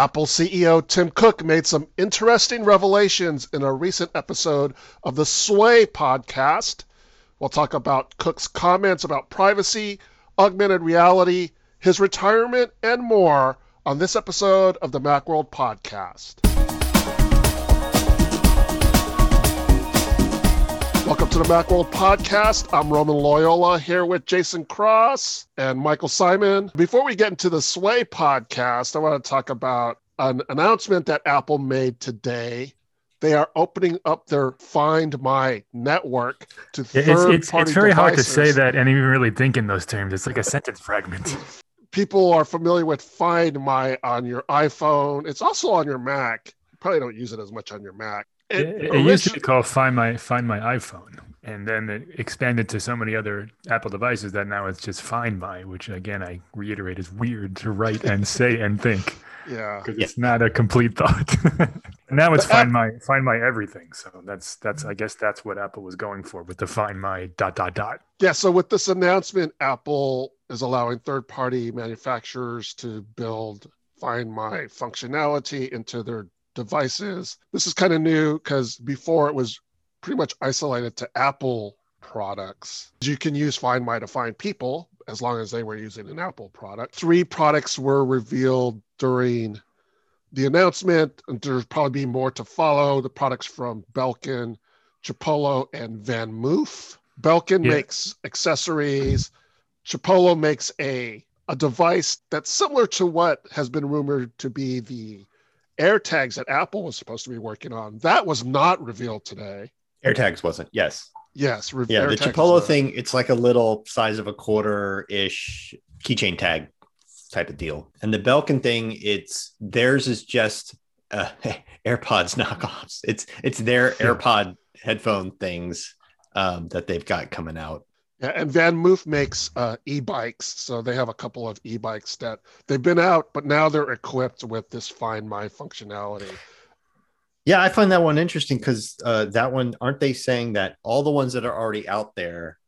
Apple CEO Tim Cook made some interesting revelations in a recent episode of the Sway podcast. We'll talk about Cook's comments about privacy, augmented reality, his retirement, and more on this episode of the Macworld podcast. Welcome to the Macworld podcast. I'm Roman Loyola here with Jason Cross and Michael Simon. Before we get into the Sway podcast, I want to talk about an announcement that Apple made today. They are opening up their Find My network to third it's, it's, party it's very hard to say that and even really think in those terms. It's like a sentence fragment. People are familiar with Find My on your iPhone. It's also on your Mac. You probably don't use it as much on your Mac. It, it used to be called Find My Find My iPhone, and then it expanded to so many other Apple devices that now it's just Find My, which again I reiterate is weird to write and say and think yeah. because it's not a complete thought. now it's But Find My Find My everything. So that's that's I guess that's what Apple was going for with the Find My dot dot dot. Yeah, so with this announcement, Apple is allowing third party manufacturers to build Find My functionality into their devices. This is kind of new because before it was pretty much isolated to Apple products. You can use Find My to find people as long as they were using an Apple product. Three products were revealed during the announcement, and there's probably be more to follow. The products from Belkin, Chipolo, and VanMoof. Belkin Yeah. makes accessories. Chipolo makes a a device that's similar to what has been rumored to be the AirTags that Apple was supposed to be working on. That was not revealed today. AirTags wasn't. Yes. Yes, re- Yeah. The AirTags Chipolo was thing, it's like a little size of a quarter ish keychain tag type of deal. And the Belkin thing, it's theirs is just uh, AirPods knockoffs. It's it's their AirPod headphone things um, that they've got coming out. Yeah, and VanMoof makes uh, e-bikes, so they have a couple of e-bikes that they've been out, but now they're equipped with this Find My functionality. Yeah, I find that one interesting because uh, that one aren't they saying that all the ones that are already out there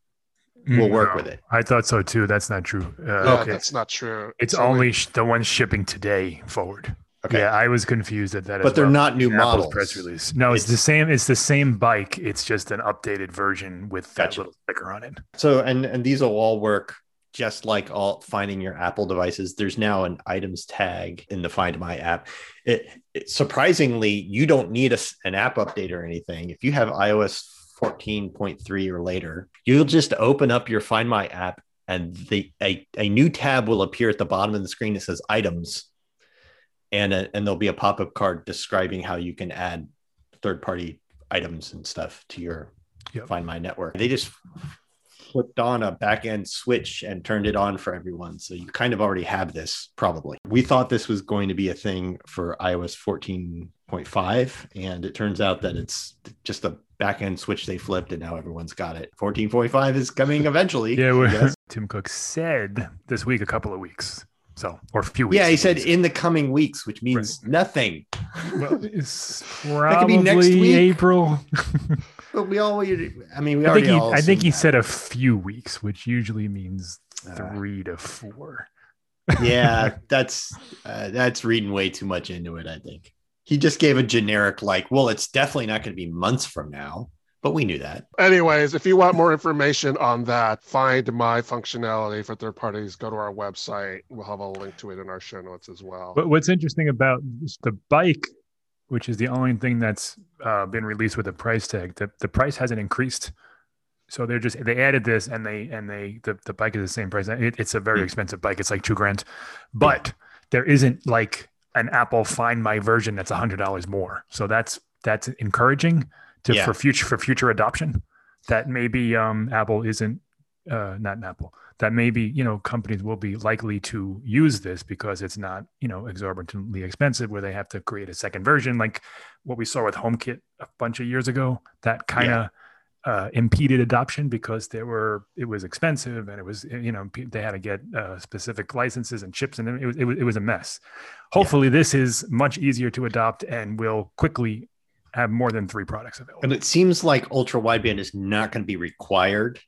will work with it? I thought so too. That's not true. Uh, Yeah, okay. that's not true. It's So only sh- the ones shipping today forward. Okay. Yeah, I was confused at that. as But they're well. not new Apple's models. press release. No, it's, It's- the same. It's the same bike. It's just an updated version with that Gotcha. little sticker on it. So and and these will all work just like all finding your Apple devices. There's now an items tag in the Find My app. It, it- surprisingly, you don't need a an app update or anything. If you have iOS 14.3 or later, you'll just open up your Find My app and the a, a new tab will appear at the bottom of the screen that says items. And, a, and there'll be a pop-up card describing how you can add third-party items and stuff to your Yep. Find My network. They just flipped on a back end switch and turned it on for everyone. So you kind of already have this probably. We thought this was going to be a thing for iOS 14.5, and it turns out that it's just a back end switch they flipped, and now everyone's got it. 14.5 is coming eventually. Yeah. Tim Cook said this week a couple of weeks. So or a few weeks. yeah, he said least. in the coming weeks, which means nothing. well, it's could probably be next week. April. But we all, I mean, we I already think he, all I think he assumed said a few weeks, which usually means that. Uh, three to four. yeah, that's uh, that's reading way too much into it. I think he just gave a generic like, well, it's definitely not going to be months from now, but we knew that. Anyways, if you want more information on that, find my functionality for third parties, go to our website. We'll have a link to it in our show notes as well. But what's interesting about the bike, which is the only thing that's uh, been released with a price tag, the, the price hasn't increased. So they're just they added this and they and they the, the bike is the same price. It, it's a very Hmm. expensive bike. It's like two grand, but there isn't like an Apple Find My version that's a hundred dollars more. So that's that's encouraging to Yeah. for future for future adoption. That maybe um, Apple isn't uh, not Apple. That maybe you know companies will be likely to use this because it's not you know exorbitantly expensive, where they have to create a second version, like what we saw with HomeKit a bunch of years ago. That kind of uh, impeded adoption because there were it was expensive and it was you know they had to get uh, specific licenses and chips and it was, it was it was a mess. Hopefully, this is much easier to adopt and will quickly have more than three products available. And it seems like ultra wideband is not going to be required.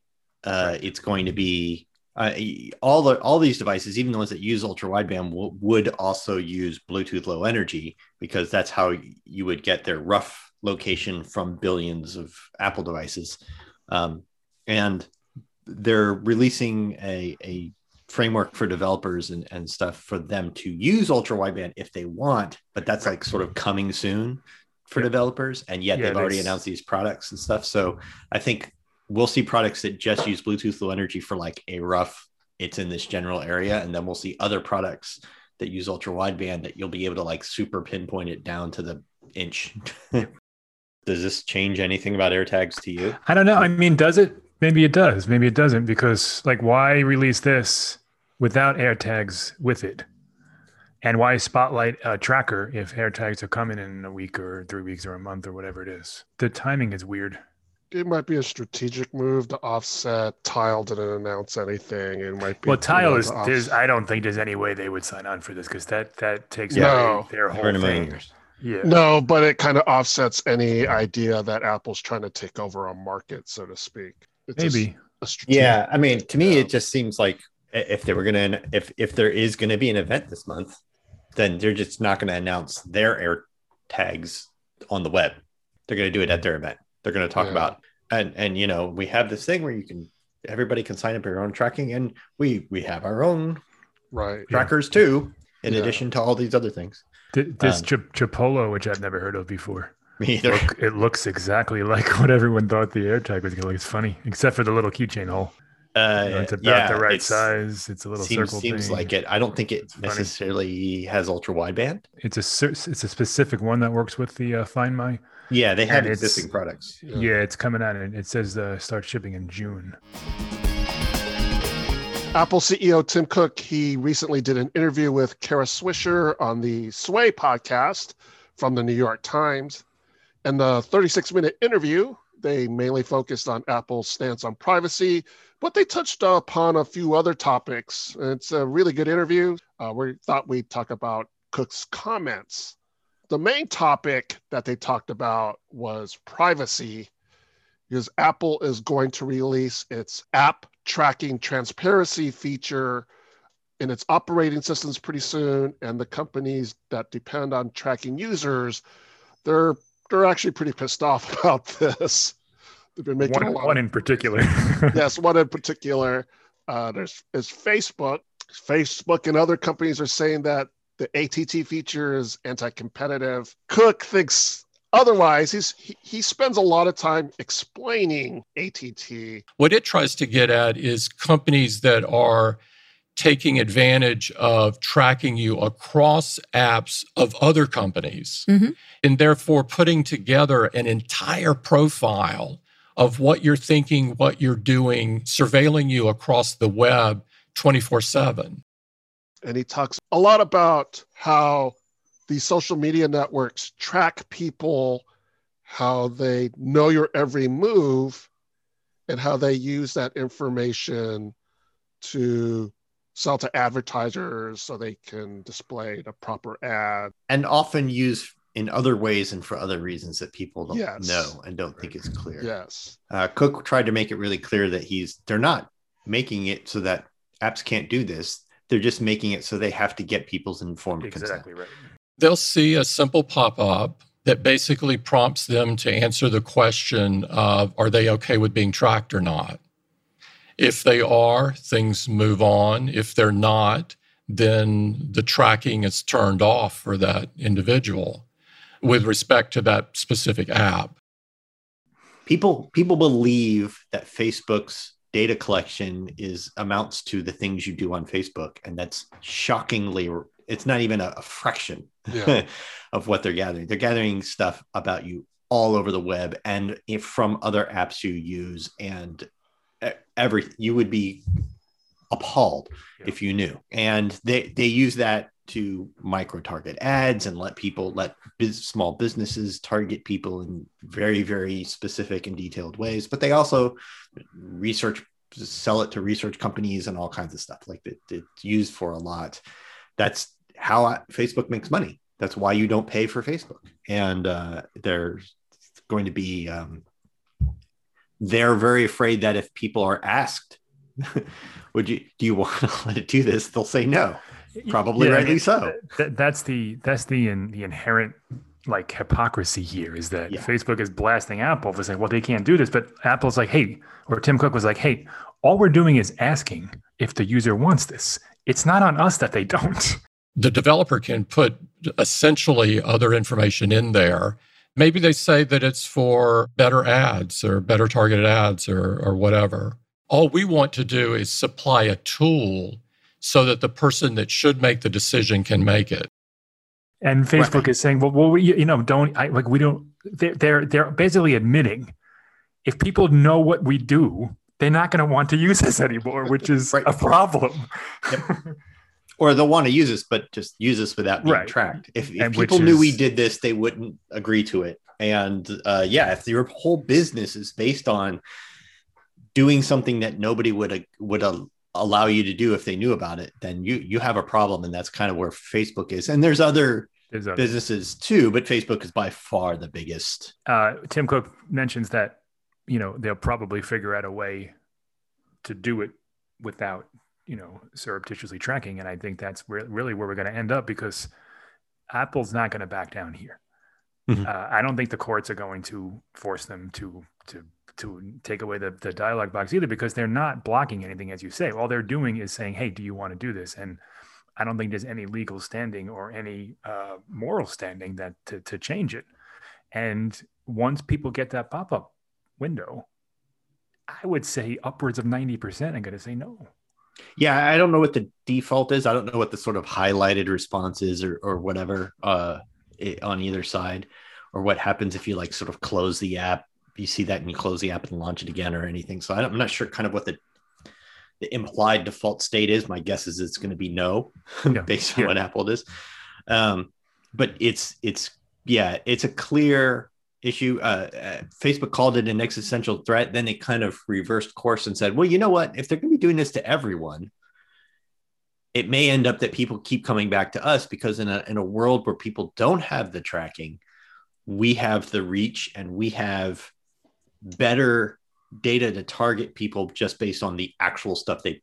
Uh, It's going to be uh, all the all these devices, even the ones that use ultra wideband, w- would also use Bluetooth Low Energy because that's how you would get their rough location from billions of Apple devices. Um, and they're releasing a, a framework for developers and, and stuff for them to use ultra wideband if they want, but that's like sort of coming soon for yeah. developers. And yet yeah, they've already announced these products and stuff. So I think we'll see products that just use Bluetooth Low Energy for like a rough, it's in this general area. And then we'll see other products that use ultra wideband that you'll be able to like super pinpoint it down to the inch. does this change anything about AirTags to you? I don't know. I mean, does it? Maybe it does. Maybe it doesn't because like why release this without AirTags with it? And why spotlight a tracker if AirTags are coming in a week or three weeks or a month or whatever it is? The timing is weird it might be a strategic move to offset. Tile didn't announce anything. It might be well. Tile is there's. I don't think there's any way they would sign on for this because that that takes no. their whole thing. Yeah. No, but it kind of offsets any idea that Apple's trying to take over a market, so to speak. It's Maybe. A, a yeah, I mean, to me, it just seems like if they were gonna, if if there is gonna be an event this month, then they're just not gonna announce their air tags on the web. They're gonna do it at their event. They're going to talk yeah. about and and you know we have this thing where you can everybody can sign up for your own tracking, and we we have our own right trackers yeah. too, in yeah. addition to all these other things. This um, Ch- Chipolo, which I've never heard of before. Me either. Look, it looks exactly like what everyone thought the AirTag was going to look. It's funny, except for the little keychain hole. Uh, you know, it's about yeah, the right size. It's a little seems, circle. Seems thing. like it. I don't think it it's necessarily funny. has ultra wideband. It's a it's a specific one that works with the uh, Find My. Yeah, they have existing products. Yeah. yeah. it's coming out and it says uh, start shipping in June. Apple CEO Tim Cook he recently did an interview with Kara Swisher on the Sway podcast from the New York Times. And the 36 minute interview, they mainly focused on Apple's stance on privacy, but they touched upon a few other topics. It's a really good interview. Uh, we thought we'd talk about Cook's comments. The main topic that they talked about was privacy, because Apple is going to release its app tracking transparency feature in its operating systems pretty soon. And the companies that depend on tracking users, they're they're actually pretty pissed off about this. They've been making one, one of, in particular. yes, one in particular. Uh, there's is Facebook. Facebook and other companies are saying that the ATT feature is anti-competitive. Cook thinks otherwise. He's he, he spends a lot of time explaining ATT. What it tries to get at is companies that are taking advantage of tracking you across apps of other companies mm-hmm. and therefore putting together an entire profile of what you're thinking, what you're doing, surveilling you across the web 24 7. And he talks a lot about how these social media networks track people, how they know your every move, and how they use that information to sell to advertisers so they can display the proper ad. And often use in other ways and for other reasons that people don't yes. know and don't think it's clear. Yes. Uh, Cook tried to make it really clear that he's they're not making it so that apps can't do this. They're just making it so they have to get people's informed exactly consent. right. They'll see a simple pop up that basically prompts them to answer the question of are they okay with being tracked or not? If they are, things move on. If they're not, then the tracking is turned off for that individual with respect to that specific app. People people believe that Facebook's data collection is amounts to the things you do on Facebook, and that's shockingly it's not even a, a fraction yeah. of what they're gathering. They're gathering stuff about you all over the web and from other apps you use and every you would be appalled yeah. if you knew. And they they use that to micro target ads and let people let biz, small businesses target people in very very specific and detailed ways. But they also research sell it to research companies and all kinds of stuff. Like it, it's used for a lot. That's how facebook makes money. That's why you don't pay for facebook. And uh, there's going to be um, they're very afraid that if people are asked would you do you want to let it do this? They'll say no. Probably Yeah, rightly it- so. That, that's the that's the in, the inherent like hypocrisy here is that Yeah. Facebook is blasting Apple for saying, well, they can't do this, but Apple's like, hey, or Tim Cook was like, hey, all we're doing is asking if the user wants this. It's not on us that they don't. the developer can put essentially other information in there. Maybe they say that it's for better ads or better targeted ads or, or whatever. All we want to do is supply a tool so that the person that should make the decision can make it. And Facebook Right. is saying, well, well, we, you know, don't I, like we don't. They're they're they're basically admitting if people know what we do, they're not going to want to use this anymore, which is Right. a problem. Or they'll want to use this, but just use this without being Right. tracked. If, if And which people knew we did this, they wouldn't agree to it. And uh, yeah, if your whole business is based on doing something that nobody would uh, would uh, allow you to do if they knew about it, then you you have a problem, and that's kind of where Facebook is. And there's other There's a- businesses too, but Facebook is by far the biggest. uh, Tim Cook mentions that you know they'll probably figure out a way to do it without you know surreptitiously tracking, and I think that's where, really where we're going to end up because Apple's not going to back down here. Mhm. Uh, I don't think the courts are going to force them to to to take away the, the dialogue box either because they're not blocking anything as you say all they're doing is saying hey do you want to do this and i don't think there's any legal standing or any uh, moral standing that to, to change it and once people get that pop-up window i would say upwards of 90% are going to say no Yeah, I don't know what the default is. I don't know what the sort of highlighted response is or, or whatever uh, it, on either side, or what happens if you like sort of close the app. You see that and you close the app and launch it again or anything. So I'm not sure kind of what the the implied default state is. My guess is it's going to be no, Yeah, based on yeah. what Apple does. Um, but it's it's yeah, it's a clear issue. Uh, uh, Facebook called it an existential threat. Then they kind of reversed course and said, well, you know what? If they're going to be doing this to everyone, it may end up that people keep coming back to us because in a, in a world where people don't have the tracking, we have the reach and we have better data to target people just based on the actual stuff they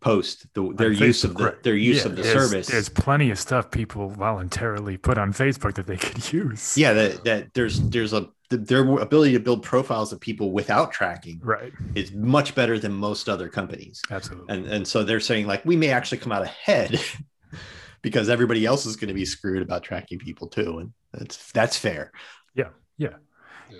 post, the, their use Facebook, of the right. their use Yeah, of the there's- service. there's plenty of stuff people voluntarily put on facebook that they could use yeah, that, that there's there's a their ability to build profiles of people without tracking right is much better than most other companies. absolutely And and so they're saying like we may actually come out ahead because everybody else is going to be screwed about tracking people too, and that's that's fair.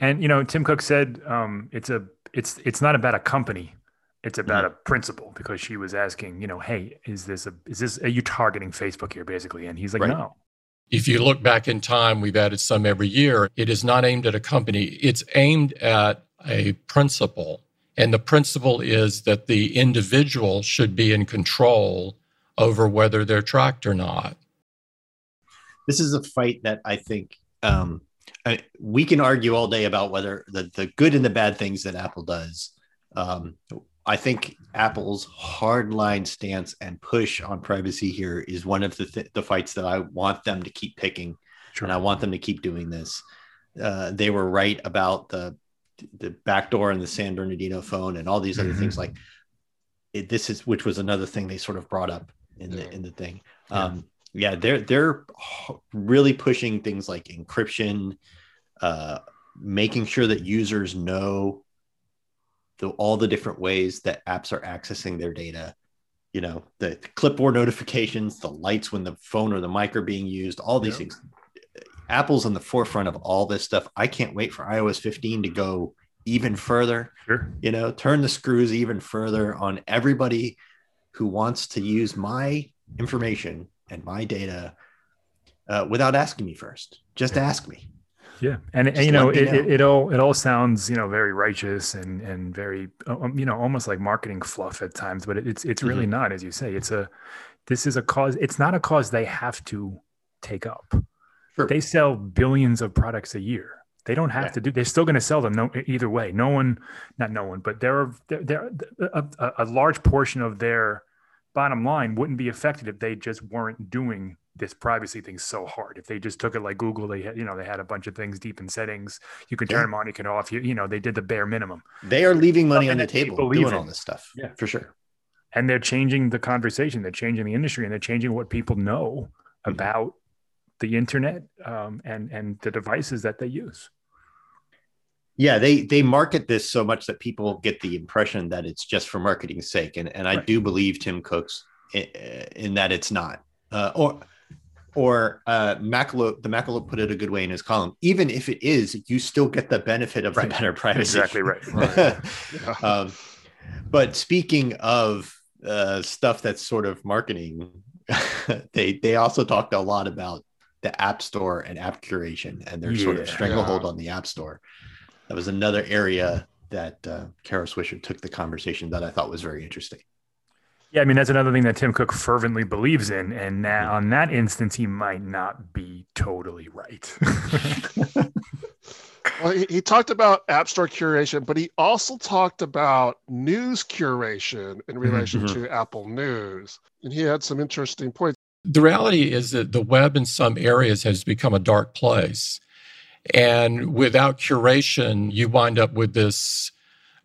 And you know, Tim Cook said um, it's a it's it's not about a company, it's about Mm-hmm. a principle because she was asking, you know, hey, is this a is this are you targeting Facebook here basically? And he's like, Right. no, If you look back in time, we've added some every year. It is not aimed at a company, it's aimed at a principle. And the principle is that the individual should be in control over whether they're tracked or not. This is a fight that I think um, I, we can argue all day about whether the the good and the bad things that Apple does. Um, I think Apple's hardline stance and push on privacy here is one of the th- the fights that I want them to keep picking. sure, and I want them to keep doing this. Uh, they were right about the the backdoor and the San Bernardino phone and all these other Mhm. things. Like it, this is, which was another thing they sort of brought up in the in the thing. Yeah. Um, yeah, they're they're really pushing things like encryption, uh, making sure that users know the, all the different ways that apps are accessing their data. You know, the clipboard notifications, the lights when the phone or the mic are being used, all these Yeah. things. Apple's on the forefront of all this stuff. I can't wait for iOS 15 to go even further, sure, you know, turn the screws even further on everybody who wants to use my information and my data uh, without asking me first. Just Yeah. ask me. yeah, and, and you know, let me it, it, all it all sounds you know very righteous and and very um, you know almost like marketing fluff at times, but it, it's it's really Mm-hmm. not, as you say. It's a this is a cause. It's not a cause they have to take up. Sure. they sell billions of products a year. They don't have Yeah. to do. They're still going to sell them no, either way. No one, not no one, but there are there, there a, a large portion of their bottom line wouldn't be affected if they just weren't doing this privacy thing so hard. If they just took it like Google, they had, you know, they had a bunch of things deep in settings. You can turn Yeah. them on, you can off. You, you know, they did the bare minimum, They are leaving money on the table doing in. all this stuff. Yeah. for sure. and they're changing the conversation. They're changing the industry, and they're changing what people know Mhm. about the internet um, and and the devices that they use. Yeah, they they market this so much that people get the impression that it's just for marketing's sake, and and I Right. do believe Tim Cook's in, in that it's not. Uh, or or uh, Macalope, the Macalope put it a good way in his column. Even if it is, you still get the benefit of Right. the better privacy. Exactly right. Yeah. um, but speaking of uh, stuff that's sort of marketing, they they also talked a lot about the App Store and app curation and their sort of stranglehold Yeah. on the App Store. That was another area that uh, Kara Swisher took the conversation that I thought was very interesting. Yeah, I mean that's another thing that Tim Cook fervently believes in, and Mm-hmm. that, on that instance, he might not be totally right. Well, he, he talked about App Store curation, but he also talked about news curation in relation mhm. to Apple News. And he had some interesting points. The reality is that the web in some areas has become a dark place. And without curation, you wind up with this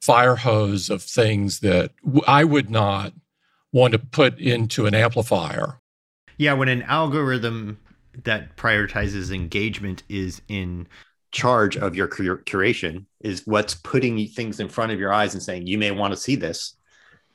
fire hose of things that I would not want to put into an amplifier. Yeah, when an algorithm that prioritizes engagement is in charge of your cur- curation, is what's putting things in front of your eyes and saying you may want to see this,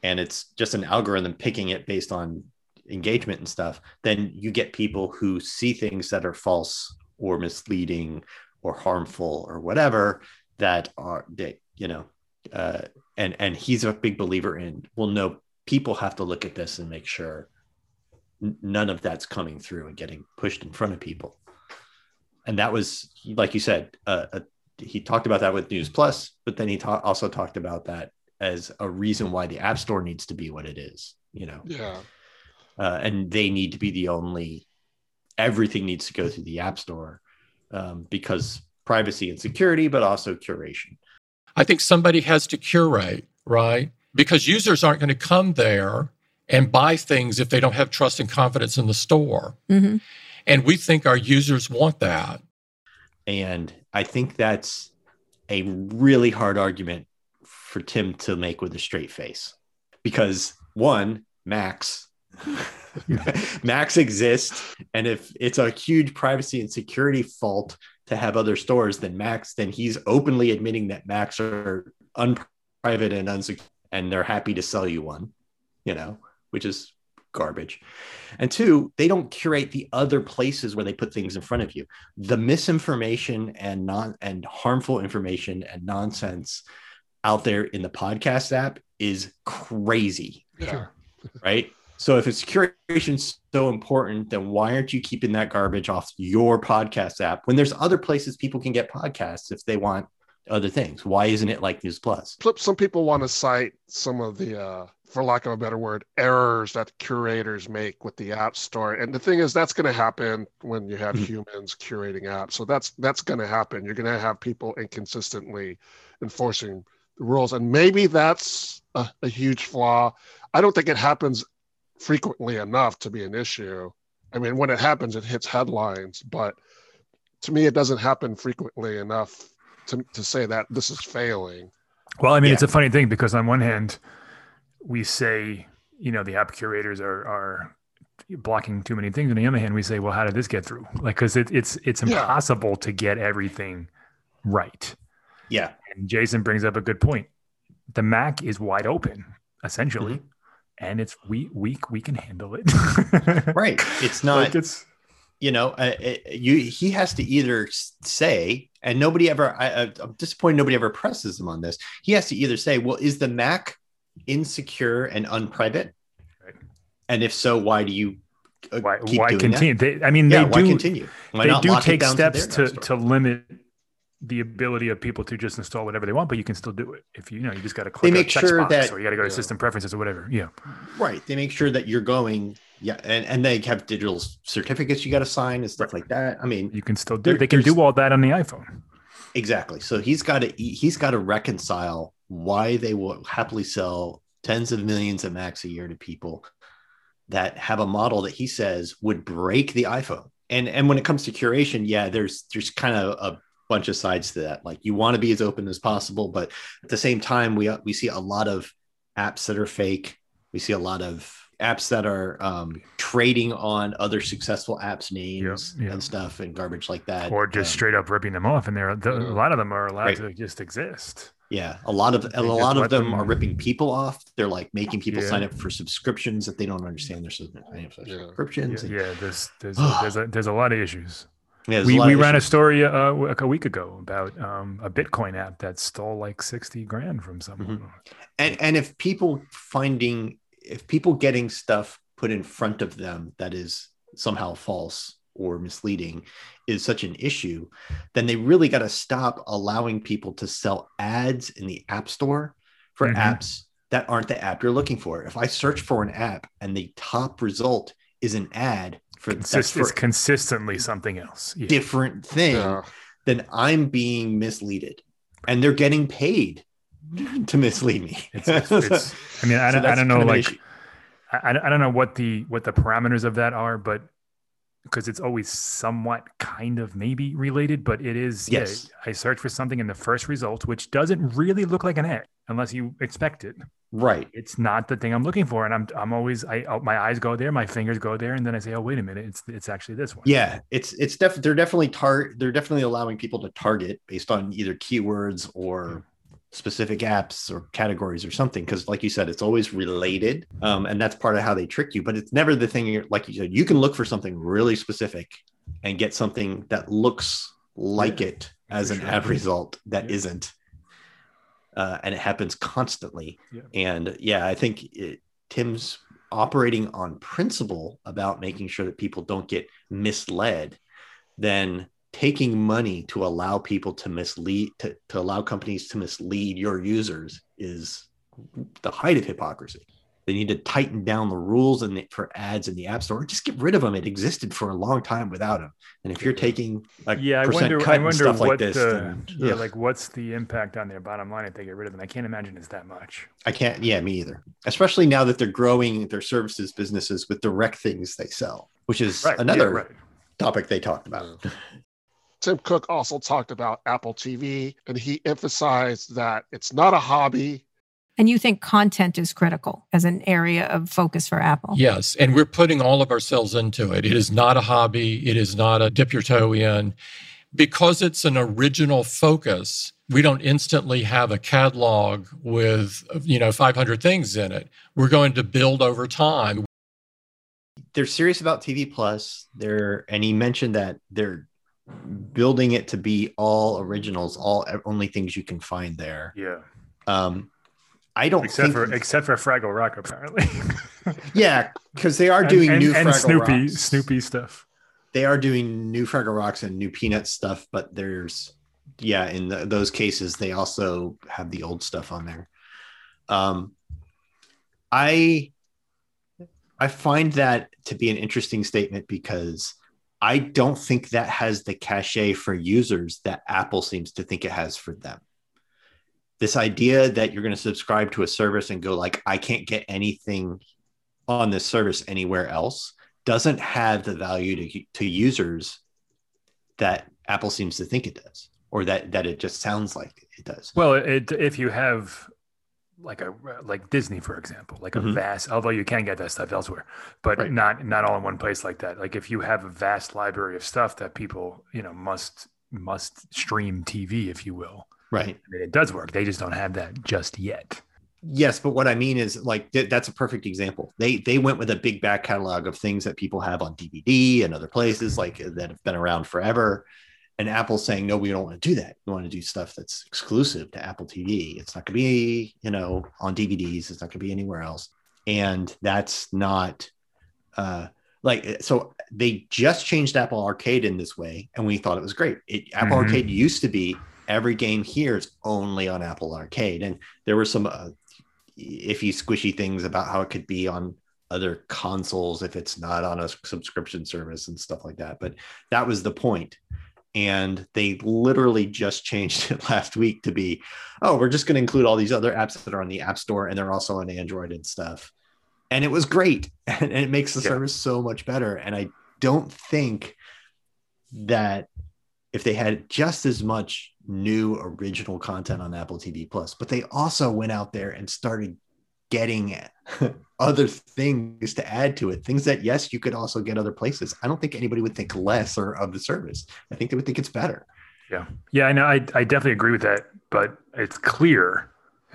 and it's just an algorithm picking it based on engagement and stuff, then you get people who see things that are false or misleading or harmful or whatever that are that you know uh, and and he's a big believer in well no people have to look at this and make sure n- none of that's coming through and getting pushed in front of people and that was like you said uh, uh, he talked about that with news plus but then he ta- also talked about that as a reason why the app store needs to be what it is you know Yeah. uh, and they need to be the only everything needs to go through the app store um, because privacy and security but also curation I think somebody has to curate, right? Because users aren't going to come there and buy things if they don't have trust and confidence in the store. hmm And we think our users want that. and i think that's a really hard argument for tim to make with a straight face because one Macs Macs exists and if it's a huge privacy and security fault to have other stores than Macs then he's openly admitting that Macs are unprivate and unsecure and they're happy to sell you one you know which is garbage. And two they don't curate the other places where they put things in front of you. The misinformation and non and harmful information and nonsense out there in the podcast app is crazy. Yeah. right so if it's curation so important then why aren't you keeping that garbage off your podcast app when there's other places people can get podcasts if they want other things why isn't it like news plus Some people want to cite some of the, uh, for lack of a better word, errors that curators make with the App Store. And the thing is, that's going to happen when you have Mhm. humans curating apps. So that's that's going to happen. You're going to have people inconsistently enforcing the rules, and maybe that's a, a huge flaw. I don't think it happens frequently enough to be an issue. I mean, when it happens, it hits headlines, but to me, it doesn't happen frequently enough to, to say that this is failing. Well, I mean, Yeah. it's a funny thing because on one hand, we say, you know, the app curators are are blocking too many things. On the other hand, we say, well, how did this get through? Like, because it, it's it's Yeah. impossible to get everything right. yeah And Jason brings up a good point. The Mac is wide open, essentially, Mm-hmm. And it's we we we can handle it. right it's not Like it's you know, uh, uh, you he has to either say, and nobody ever. I, I'm disappointed nobody ever presses him on this. He has to either say, "Well, is the Mac insecure and unprivate?" Right. And if so, why do you uh, why why continue? They, I mean, Yeah, they do continue? Why they do take steps to, to, limit the ability of people to just install whatever they want, but you can still do it if you, you know you just got to click. They click make a sure that- or you got to go to Yeah. system preferences or whatever. Yeah, right. They make sure that you're going. Yeah, and, and they have digital certificates you got to sign and stuff like that. I mean, you can still do. There- they can do all that on the iPhone. Exactly. So he's got to he's got to reconcile why they will happily sell tens of millions of Macs a year to people that have a model that he says would break the iPhone. And and when it comes to curation, yeah, there's there's kind of a bunch of sides to that. Like you want to be as open as possible, but at the same time, we we see a lot of apps that are fake. We see a lot of apps that are um, trading on other successful apps names Yeah, yeah. and stuff and garbage like that. or just Um, straight up ripping them off, and they're the, a lot of them are allowed Right. to just exist. Yeah, a lot of a lot of them them- are ripping people off. They're like making people Yeah. sign up for subscriptions that they don't understand. They're signing up for Yeah. Yeah, subscriptions. and- yeah there's there's a, there's a there's a lot of issues. Yeah, we we ran a story uh, a week ago about um, a Bitcoin app that stole like sixty grand from someone. Mm-hmm. and and if people finding if people getting stuff put in front of them that is somehow false or misleading is such an issue then they really got to stop allowing people to sell ads in the app store for Mhm. apps that aren't the app you're looking for if i search for an app and the top result is an ad for Consist- for it's consistently something else. Yeah. different thing Yeah. then i'm being misleaded and they're getting paid to mislead me It's, it's, it's, I mean, I So don't, I don't know, kind of an like. I, I don't know what the what the parameters of that are, but because it's always somewhat kind of maybe related, but it is. Yes. Yeah, I search for something in the first result, which doesn't really look like an ad unless you expect it. Right It's not the thing I'm looking for, and I'm I'm always I oh, my eyes go there, my fingers go there, and then I say, oh wait a minute, it's it's actually this one. Yeah, it's it's def they're definitely tar they're definitely allowing people to target based on either keywords or specific apps or categories or something. Because like you said, it's always related, um, and that's part of how they trick you. But it's never the thing. You're, like you said, you can look for something really specific and get something that looks like Yeah, it as an sure. ad result that Yeah. not uh, and it happens constantly. Yeah. And yeah, I think it, Tim's operating on principle about making sure that people don't get misled, then taking money to allow people to mislead to, to allow companies to mislead your users is the height of hypocrisy. They need to tighten down the rules and for ads in the app store. or Just get rid of them. It existed for a long time without them. And if you're taking a yeah, I percent wonder. cut I and wonder stuff what like this, the then, yeah, like what's the impact on their bottom line if they get rid of them? I can't imagine it's that much. I can't. Yeah, me either. Especially now that they're growing their services businesses with direct things they sell, which is Right. yeah, another right. topic they talked about. Tim Cook also talked about Apple TV, and he emphasized that it's not a hobby. And you think content is critical as an area of focus for Apple? Yes, and we're putting all of ourselves into it. It is not a hobby, it is not a dip your toe in. Because it's an original focus, we don't instantly have a catalog with, you know, 500 things in it. We're going to build over time. They're serious about TV Plus. They're and he mentioned that they're building it to be all originals, all only things you can find there. Yeah, Um, I don't except think, for except for Fraggle Rock, apparently. yeah, because they are And- doing and, new and Fraggle Snoopy Rocks. Snoopy stuff. they are doing new Fraggle Rocks and new Peanut stuff, but there's yeah, in the, those cases they also have the old stuff on there. Um, I I find that to be an interesting statement because I don't think that has the cachet for users that Apple seems to think it has for them. This idea that you're going to subscribe to a service and go like I can't get anything on this service anywhere else doesn't have the value to, to users that Apple seems to think it does, or that that it just sounds like it does. Well, it, if you have like a like Disney, for example, like a Mhm. vast, although you can get that stuff elsewhere, but Right. not not all in one place like that. Like if you have a vast library of stuff that people you know must must stream TV, if you will, Right. I mean, it does work. They just don't have that just yet. Yes, but what I mean is like th- that's a perfect example. They they went with a big back catalog of things that people have on DVD and other places like that have been around forever. And Apple's saying, no, we don't want to do that. We want to do stuff that's exclusive to Apple TV. It's not going to be, you know, on DVDs. It's not going to be anywhere else. And that's not uh, like so. They just changed Apple Arcade in this way, and we thought it was great. It, Apple Mhm. Arcade used to be every game here is only on Apple Arcade, and there were some uh, iffy, squishy things about how it could be on other consoles if it's not on a subscription service and stuff like that. But that was the point. And they literally just changed it last week to be, oh, we're just going to include all these other apps that are on the App Store and they're also on Android and stuff. and it was great and it makes the Yeah. service so much better and i don't think that if they had just as much new original content on apple tv plus but they also went out there and started getting other things to add to it things that yes you could also get other places i don't think anybody would think lesser of the service i think they would think it's better Yeah. Yeah, I know. I, I definitely agree with that. But it's clear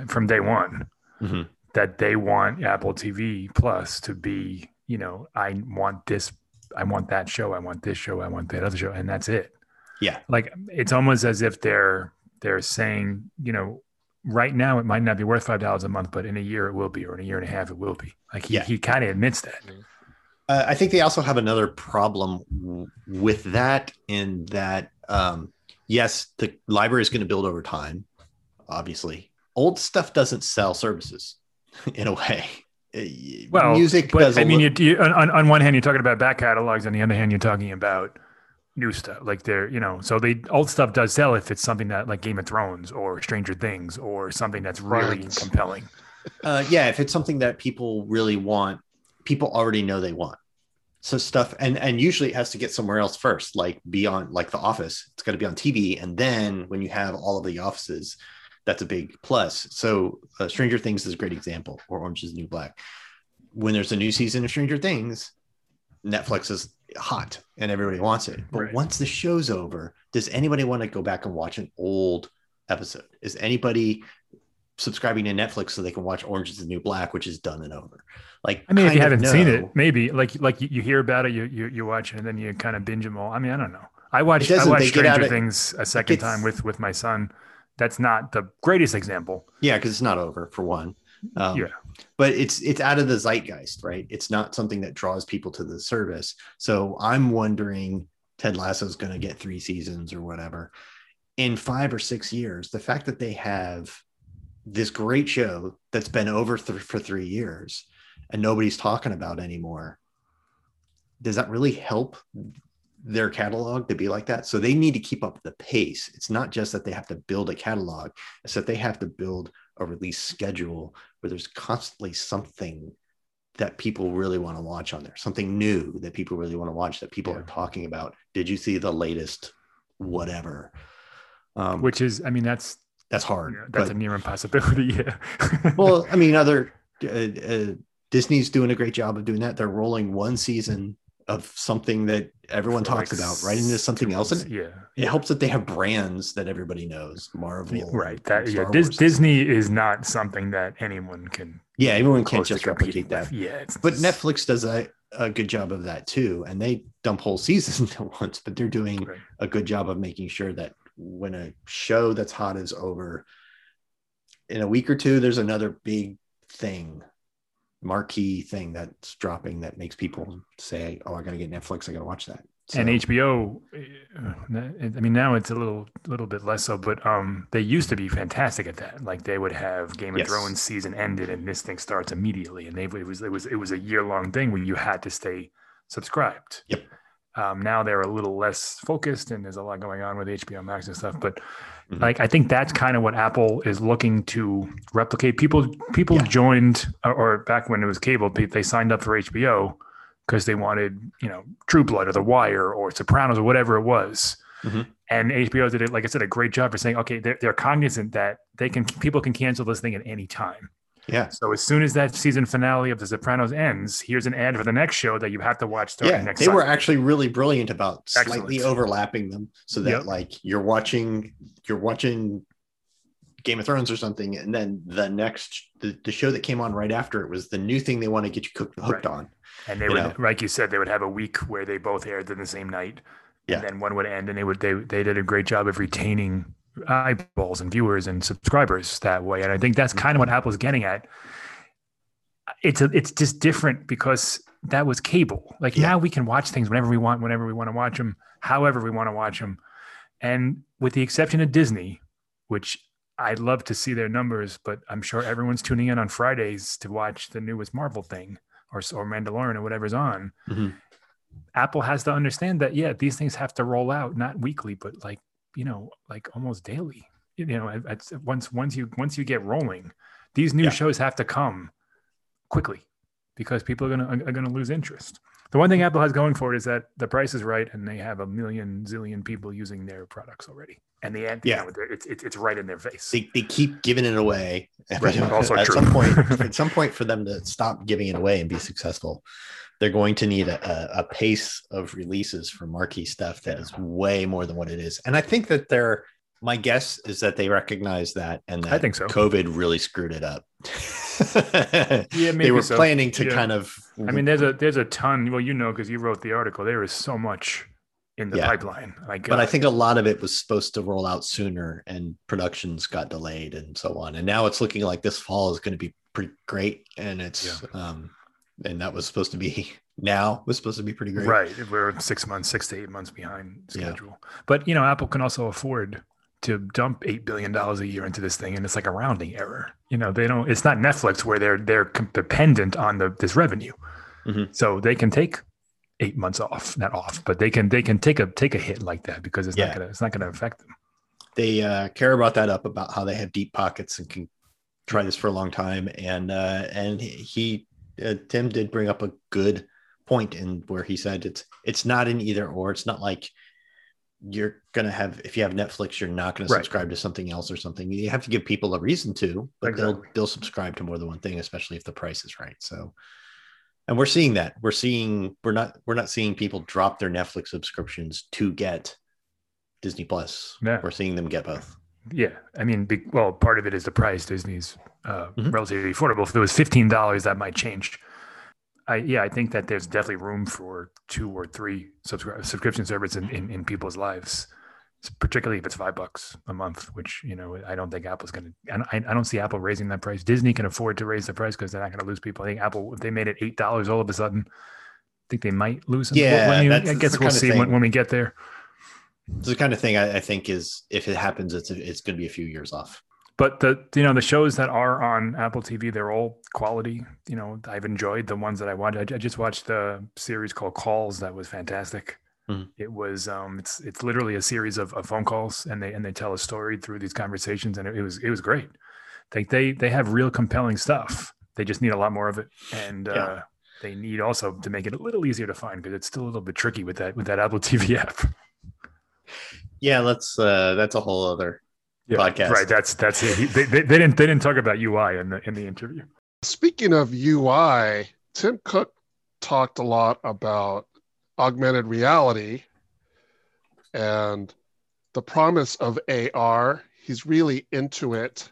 from day one Mhm. that they want Apple TV Plus to be, you know, I want this, I want that show, I want this show, I want that other show, and that's it. Yeah. Like it's almost as if they're they're saying, you know, right now it might not be worth five dollars a month, but in a year it will be, or in a year and a half it will be. Like he, Yeah. he kind of admits that. Uh, I think they also have another problem w- with that in that, um, yes, the library is going to build over time, obviously. Old stuff doesn't sell services in a way. Uh, Well, music but does. a I mean, li- you, you, on, on one hand, you're talking about back catalogs. On the other hand, you're talking about new stuff. Like they're, you know, so the old stuff does sell if it's something that like Game of Thrones or Stranger Things or something that's really Right. compelling. uh, yeah, if it's something that people really want, people already know they want. So stuff, and and usually it has to get somewhere else first, like beyond, like The Office. It's got to be on TV, and then when you have all of the offices, that's a big plus. So uh, Stranger Things is a great example, or Orange is the New Black. When there's a new season of Stranger Things, Netflix is hot and everybody wants it. But Right. once the show's over, does anybody want to go back and watch an old episode? Is anybody subscribing to Netflix so they can watch Orange is the New Black, which is done and over? Like, I mean, if you haven't seen it, maybe like like you, you hear about it, you, you you watch it, and then you kind of binge them all. I mean, I don't know. I watched I watched Stranger of- Things a second time with with my son. That's not the greatest example. yeah, because it's not over for one. Um, Yeah. but it's it's out of the zeitgeist, right? It's not something that draws people to the service. So I'm wondering, Ted Lasso's going to get three seasons or whatever in five or six years. The fact that they have this great show that's been over th- for three years and nobody's talking about anymore, does that really help their catalog to be like that? So they need to keep up the pace. It's not just that they have to build a catalog; it's that they have to build a release schedule where there's constantly something that people really want to watch on there, something new that people really want to watch that people Yeah. are talking about. Did you see the latest whatever? Um, Which is, I mean, that's that's hard. that's but- a near impossibility. Yeah. well, I mean, other uh, uh, Disney's doing a great job of doing that. They're rolling one season of something that everyone talks like about right into something else, and yeah. it helps that they have brands that everybody knows. Marvel, right. That yeah. Dis-. Disney is not something that anyone can. Yeah, everyone can't just replicate that. with. Yeah. But Netflix does a, a good job of that too, and they dump whole seasons at once. But they're doing Right. a good job of making sure that when a show that's hot is over, in a week or two, there's another big thing, marquee thing that's dropping that makes people say, "Oh, I got to get Netflix. I got to watch that." So, and HBO, uh, I mean, now it's a little, little bit less so, but um, they used to be fantastic at that. Like they would have Game of Yes. Thrones season ended, and this thing starts immediately, and they it was it was it was a year long thing where you had to stay subscribed. Yep. Um, now they're a little less focused, and there's a lot going on with HBO Max and stuff. But Mhm. like, I think that's kind of what Apple is looking to replicate. People, people Yeah. joined, or, back when it was cable, they, signed up for HBO because they wanted, you know, True Blood or The Wire or Sopranos or whatever it was. Mhm. And HBO did it, like I said, a great job for saying, okay, they're, they're cognizant that they can, people can cancel this thing at any time. Yeah, So as soon as that season finale of The Sopranos ends, here's an ad for the next show that you have to watch starting yeah, next. they were actually really brilliant about slightly overlapping them, so that Yep. like you're watching, you're watching Game of Thrones or something, and then the next the, the show that came on right after it was the new thing they want to get you cooked, hooked Right. on. and they would, know. like you said, they would have a week where they both aired in the same night. Yeah. And then one would end, and they would they they did a great job of retaining eyeballs and viewers and subscribers that way. And I think that's kind of what Apple's getting at. It's a, it's just different because that was cable. Like Yeah. now we can watch things whenever we want, whenever we want to watch them, however we want to watch them. And with the exception of Disney, which I'd love to see their numbers, but I'm sure everyone's tuning in on Fridays to watch the newest Marvel thing or or Mandalorian or whatever's on. Mhm. Apple has to understand that yeah, these things have to roll out not weekly, but like you know, like almost daily. You know, at- at- once once you once you get rolling, these new Yeah. shows have to come quickly. because people are going to are going to lose interest. The one thing Apple has going for it is that the price is right, and they have a million zillion people using their products already, and the end, Yeah. you know, it's, it's it's right in their face. They, they keep giving it away. Right, also at true. some point, at some point, for them to stop giving it away and be successful, they're going to need a, a, pace of releases for marquee stuff that is way more than what it is. And I think that they're. My guess is that they recognize that, and that I think so. COVID really screwed it up. Yeah, they were so. planning to Yeah. kind of. I mean, there's a there's a ton. Well, you know, because you wrote the article, there is so much in the Yeah. pipeline. Like, but I think a lot of it was supposed to roll out sooner and productions got delayed and so on. And now it's looking like this fall is going to be pretty great. And it's, um, and that was supposed to be now was supposed to be pretty great. Right. We're six months, six to eight months behind Yeah. schedule. But you know, Apple can also afford to dump eight billion dollars a year into this thing, and it's like a rounding error. You know, they don't. It's not Netflix where they're they're dependent on the this revenue, Mhm. so they can take eight months off, not off, but they can they can take a take a hit like that because it's Yeah. not gonna it's not gonna affect them. They uh, care about that up about how they have deep pockets and can try this for a long time. And, uh, and he, uh, Tim did bring up a good point in where he said it's, it's not an either or it's not like, you're gonna have if you have Netflix, you're not gonna Right. subscribe to something else or something. You have to give people a reason to, but they'll they'll subscribe to more than one thing, especially if the price is right. So, and we're seeing that. We're seeing we're not we're not seeing people drop their Netflix subscriptions to get Disney Plus. Yeah. We're seeing them get both. Yeah, I mean, well, part of it is the price. Disney's uh, Mhm. relatively affordable. If it was fifteen dollars, that might change. I yeah, I think that there's definitely room for two or three subscri- subscription service in, in, in people's lives, particularly if it's five bucks a month. Which you know, I don't think Apple's going to. I, I don't see Apple raising that price. Disney can afford to raise the price because they're not going to lose people. I think Apple, if they made it eight dollars all of a sudden, I think they might lose. Some. Yeah, when you, I guess we'll see when, when we get there. It's the kind of thing I, I think is if it happens, it's it's going to be a few years off. But the you know the shows that are on Apple TV, they're all quality. You know, I've enjoyed the ones that I watched. I, I just watched a series called Calls that was fantastic. Mhm. It was um, it's it's literally a series of, of phone calls, and they and they tell a story through these conversations, and it, it was it was great. They they they have real compelling stuff. They just need a lot more of it, and Yeah. uh, they need also to make it a little easier to find because it's still a little bit tricky with that with that Apple TV app. Yeah, let's uh that's a whole other podcast. Right. That's that's it. He- They, they, they didn't they didn't talk about UI in the in the interview. Speaking of UI, Tim Cook talked a lot about augmented reality and the promise of AR. He's really into it.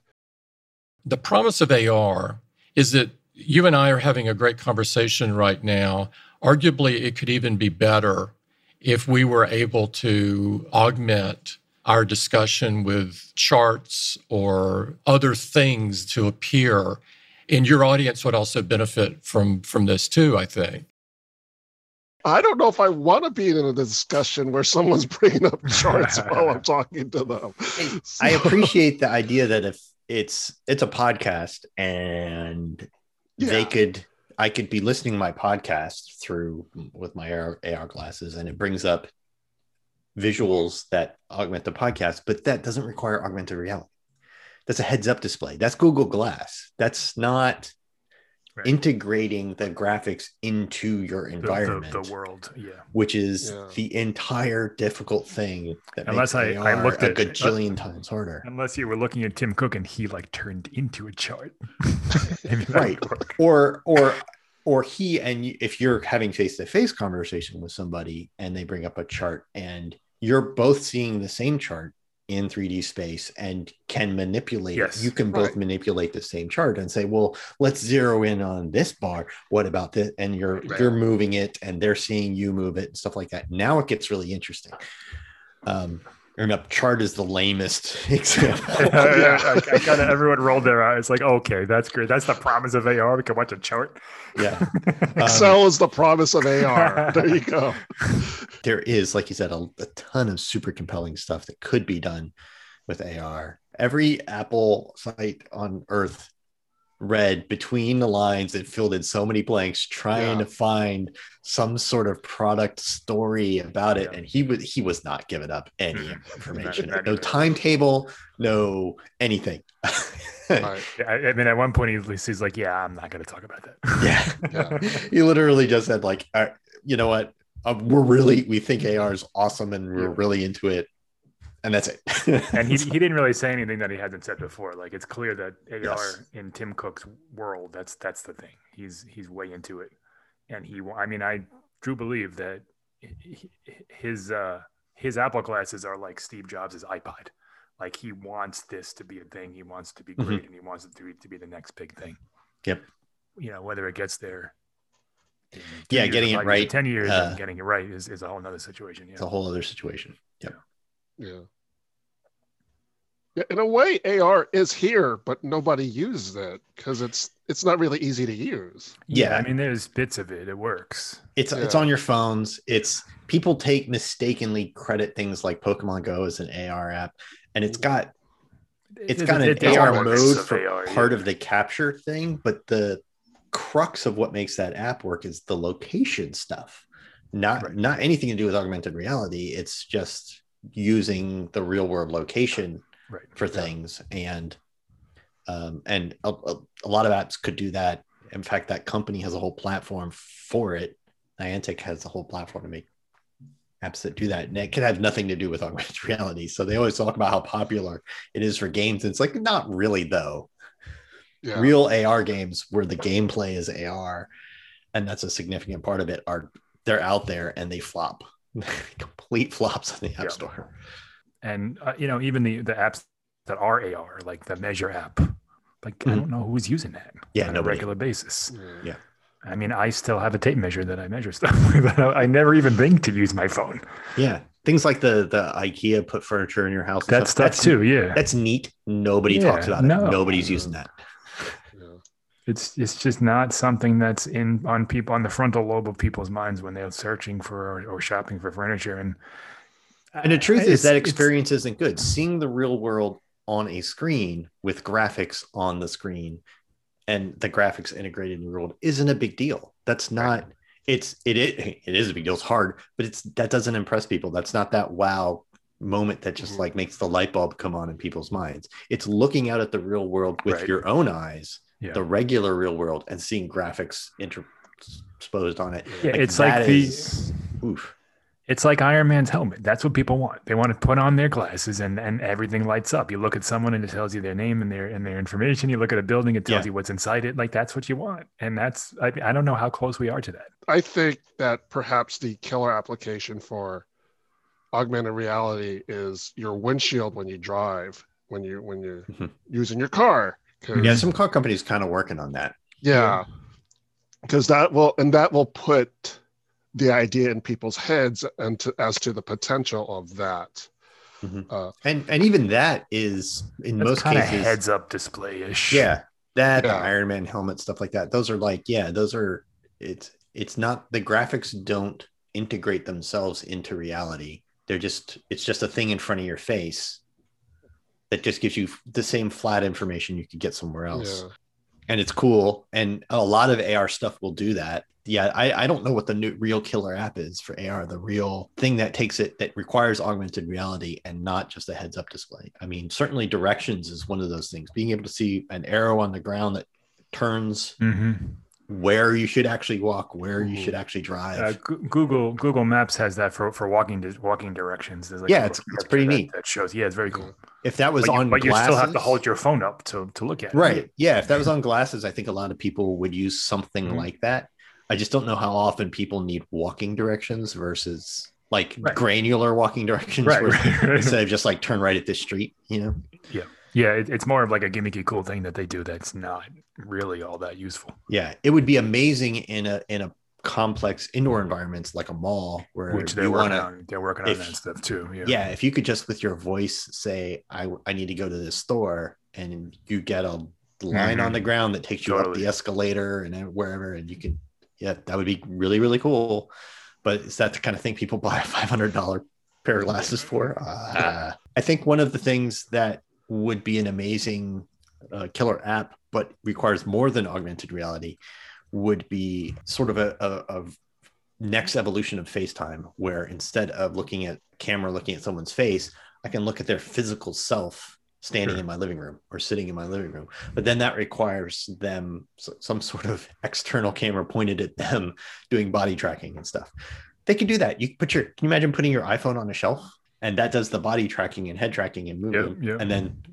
The promise of AR is that you and I are having a great conversation right now. Arguably, it could even be better if we were able to augment our discussion with charts or other things to appear. And your audience would also benefit from from this too, I think. I don't know if I want to be in a discussion where someone's bringing up charts while I'm talking to them. I appreciate the idea that if it's it's a podcast and they could I could be listening to my podcast through with my AR, AR glasses and it brings up visuals that augment the podcast, but that doesn't require augmented reality. That's a heads up display. That's Google Glass. That's not Right. integrating the graphics into your The- the, environment, the, world. Yeah. which is Yeah. the entire difficult thing that Unless I- I AR looked a at- uh, gajillion times harder. Unless you were looking at Tim Cook and he like turned into a chart. Maybe that would Right. or or or he and if you're having face-to-face conversation with somebody and they bring up a chart and you're both seeing the same chart in 3D space and can manipulate Yes. it. You can both Right. manipulate the same chart and say, well, let's zero in on this bar. What about this? And you're Right. you're moving it and they're seeing you move it and stuff like that. Now it gets really interesting. Um and a chart is the lamest example. Yeah. I, I kind of everyone rolled their eyes like, okay, that's great. That's the promise of AR. We can watch a chart. yeah. Um, Excel is the promise of AR. There you go. there is, like you said, a, a ton of super compelling stuff that could be done with AR. Every Apple site on earth read between the lines and filled in so many blanks trying Yeah. to find some sort of product story about it Yeah. and he was he was not giving up any information Not- not no timetable no anything Right. I, I mean, at one point he, he's like, "Yeah, I'm not going to talk about that." yeah. Yeah. he literally just said like, "Uh, you know what? Uh, we're really we think AR is awesome and we're really into it, and that's it. and he, he didn't really say anything that he hasn't said before. Like it's clear that AR Yes. in Tim Cook's world, that's that's the thing. He's he's way into it, and he. I mean, I do believe that his uh, his Apple glasses are like Steve Jobs' iPod. Like he wants this to be a thing. He wants to be Mhm. great, and he wants it to be, to be the next big thing. Yep. You know, whether it gets there. Yeah, years, getting it right, Ten years uh, and getting it right is, is a whole other situation. Yeah. it's a whole other situation. Yep. Yeah. Yeah, Yeah, in a way, AR is here, but nobody uses it because it's it's not really easy to use. Yeah. I mean, there's bits of it. It works. It's it's on your phones. It's people take mistakenly credit things like Pokemon Go as an AR app, and it's got it's It- got it- an there's AR mode for AR, part yeah. of the capture thing, but the crux of what makes that app work is the location stuff. Not Right. not anything to do with augmented reality. It's just using the real world location right. for things. And um, and a, a, a lot of apps could do that. In fact that company has a whole platform for it. Niantic has a whole platform to make apps that do that. And it can have nothing to do with augmented reality. So they always talk about how popular it is for games. And it's like not really though. Yeah. real ar games where the gameplay is ar and that's a significant part of it are they're out there and they flop complete flops on the app Yeah. store and uh, you know even the the apps that are AR, like the Measure app, like I Mhm. don't know who's using that Yeah, on nobody. a regular basis. Yeah. I mean, I still have a tape measure that I measure stuff with. I I never even think to use my phone. Yeah, things like the the IKEA put furniture in your house. and That stuff too. Yeah, That's neat. Nobody Yeah, talks about it. Nobody's using that. It's it's just not something that's in on people on the frontal lobe of people's minds when they're searching for or, or shopping for furniture. And And the truth uh, is that experience isn't good. Seeing the real world on a screen with graphics on the screen and the graphics integrated in the world isn't a big deal. That's not. It's it it, it is a big deal. It's hard, but it's that doesn't impress people. That's not that wow moment that just Mhm. like makes the light bulb come on in people's minds. It's looking out at the real world with Right. your own eyes Yeah. the regular real world and seeing graphics interposed on it. Yeah, it's like that the- is- oof. It's like Iron Man's helmet. That's what people want. They want to put on their glasses and, and everything lights up. You look at someone and it tells you their name and their and their information. You look at a building, it tells Yeah. you what's inside it. Like that's what you want. And that's I, I don't know how close we are to that. I think that perhaps the killer application for augmented reality is your windshield when you drive, when you when you're Mhm. using your car. 'Cause- Yeah, some car companies kind of working on that. yeah, because that will and that will put the idea in people's heads and to, as to the potential of that. Mm-hmm. Uh, and and even that is in That's most kind of cases heads up display ish. Yeah. That the Yeah. Iron Man helmet, stuff like that. Those are like, yeah, those are it's it's not the graphics don't integrate themselves into reality. They're just it's just a thing in front of your face that just gives you the same flat information you could get somewhere else. Yeah. and it's cool. And a lot of AR stuff will do that. Yeah, I, I don't know what the new real killer app is for AR, the real thing that takes it that requires augmented reality and not just a heads up display. I mean, certainly directions is one of those things. Being able to see an arrow on the ground that turns hmm where you should actually walk, where you should actually drive. Uh, Gu- Google Google Maps has that for, for walking di- walking directions. Like Yeah, it's- it's pretty that- neat. That shows. Yeah, it's very cool. if that was But, you, on but you still have to glasses- hold your phone up to to look at it. Right. Yeah. If that was on glasses, I think a lot of people would use something Mhm. like that. I just don't know how often people need walking directions versus like Right. granular walking directions Right. where- right, right. instead of just like turn right at this street, you know? Yeah. Yeah, it, it's more of like a gimmicky cool thing that they do that's not really all that useful. Yeah. It would be amazing in a in a complex indoor environments like a mall where Which they're you working want to on. They're working on if- that stuff too. Yeah. yeah, if you could just with your voice say, I, I need to go to this store and you get a line on Mhm. the ground that takes you up the escalator and wherever, and you can, yeah, that would be really, really cool. But is that the kind of thing people buy a $500 pair of glasses for? Uh, I think one of the things that would be an amazing uh, killer app, but requires more than augmented reality, would be sort of a, a, a next evolution of FaceTime, where instead of looking at camera, looking at someone's face, I can look at their physical self standing Sure. in my living room or sitting in my living room. But then that requires them some sort of external camera pointed at them doing body tracking and stuff. They can do that. You put your, can you imagine putting your iPhone on a shelf and that does the body tracking and head tracking and movement. yeah. And then,